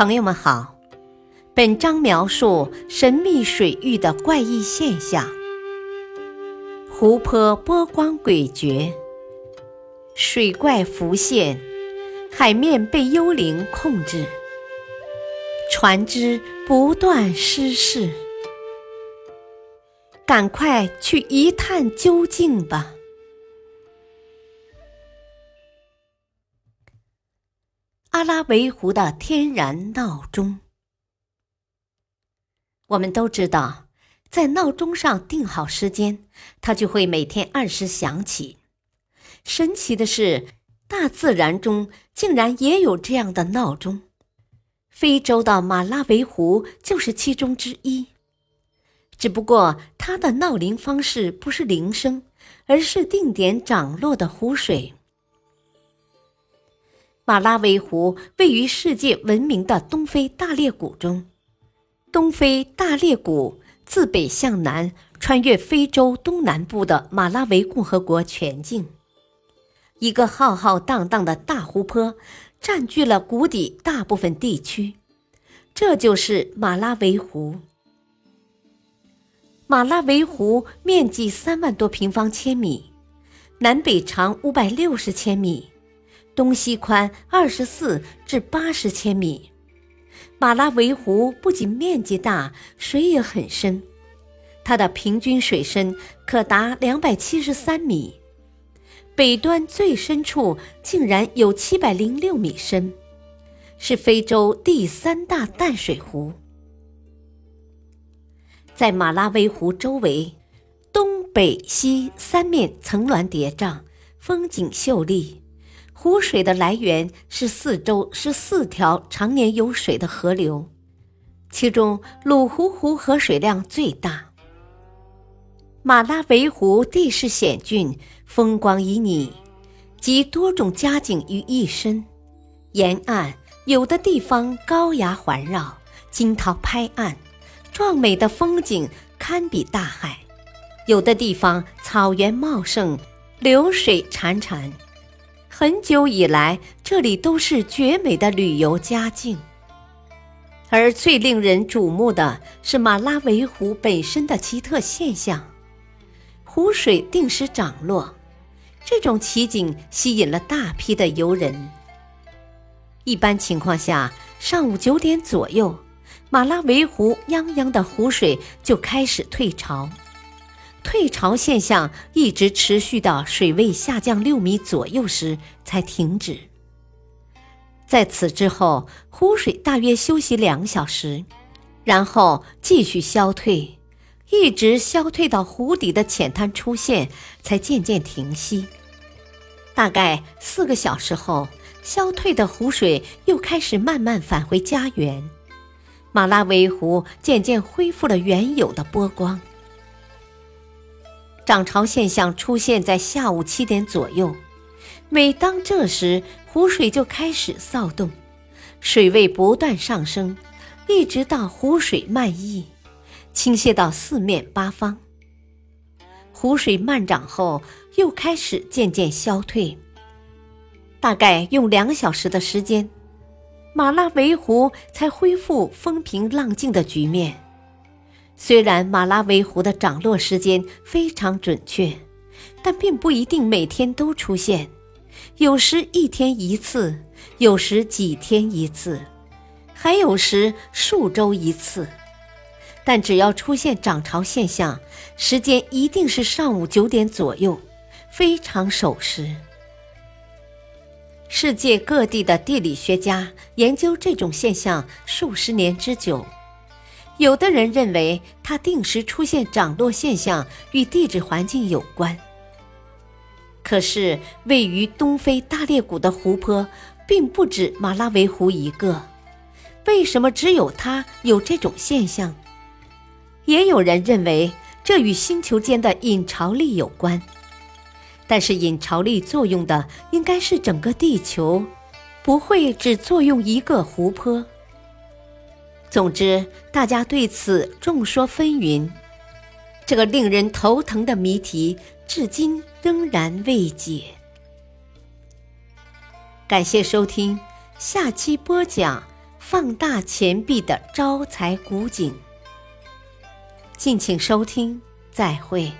朋友们好，本章描述神秘水域的怪异现象：湖泊波光诡谲，水怪浮现，海面被幽灵控制，船只不断失事。赶快去一探究竟吧！阿拉维湖的天然闹钟，我们都知道，在闹钟上定好时间，它就会每天按时响起。神奇的是，大自然中竟然也有这样的闹钟。非洲的马拉维湖就是其中之一。只不过，它的闹铃方式不是铃声，而是定点涨落的湖水。马拉维湖位于世界闻名的东非大裂谷中。东非大裂谷自北向南，穿越非洲东南部的马拉维共和国全境，一个浩浩荡荡的大湖泊，占据了谷底大部分地区。这就是马拉维湖。马拉维湖面积三万多平方千米，南北长五百六十千米，东西宽二十四至八十千米。马拉维湖不仅面积大，水也很深，它的平均水深可达两百七十三米，北端最深处竟然有七百零六米深，是非洲第三大淡水湖。在马拉维湖周围，东北西三面层峦叠嶂，风景秀丽。湖水的来源是四周十四条常年有水的河流，其中鲁湖湖河水量最大。马拉维湖地势险峻，风光旖旎，集多种佳景于一身。沿岸有的地方高崖环绕，惊涛拍岸。壮美的风景堪比大海，有的地方草原茂盛，流水潺潺。很久以来，这里都是绝美的旅游佳境。而最令人瞩目的是马拉维湖本身的奇特现象：湖水定时涨落，这种奇景吸引了大批的游人。一般情况下，上午九点左右。马拉维湖泱泱的湖水就开始退潮，退潮现象一直持续到水位下降六米左右时才停止。在此之后，湖水大约休息两小时，然后继续消退，一直消退到湖底的浅滩出现，才渐渐停息。大概四个小时后，消退的湖水又开始慢慢返回家园。马拉维湖渐渐恢复了原有的波光。涨潮现象出现在下午七点左右，每当这时，湖水就开始骚动，水位不断上升，一直到湖水漫溢，倾泻到四面八方。湖水漫涨后，又开始渐渐消退，大概用两小时的时间。马拉维湖才恢复风平浪静的局面。虽然马拉维湖的涨落时间非常准确，但并不一定每天都出现，有时一天一次，有时几天一次，还有时数周一次。但只要出现涨潮现象，时间一定是上午九点左右，非常守时。世界各地的地理学家研究这种现象数十年之久，有的人认为它定时出现涨落现象与地质环境有关。可是，位于东非大裂谷的湖泊并不止马拉维湖一个，为什么只有它有这种现象？也有人认为这与星球间的引潮力有关。但是引潮力作用的应该是整个地球，不会只作用一个湖泊。总之，大家对此众说纷纭，这个令人头疼的谜题至今仍然未解。感谢收听，下期播讲放大钱币的招财古景。敬请收听，再会。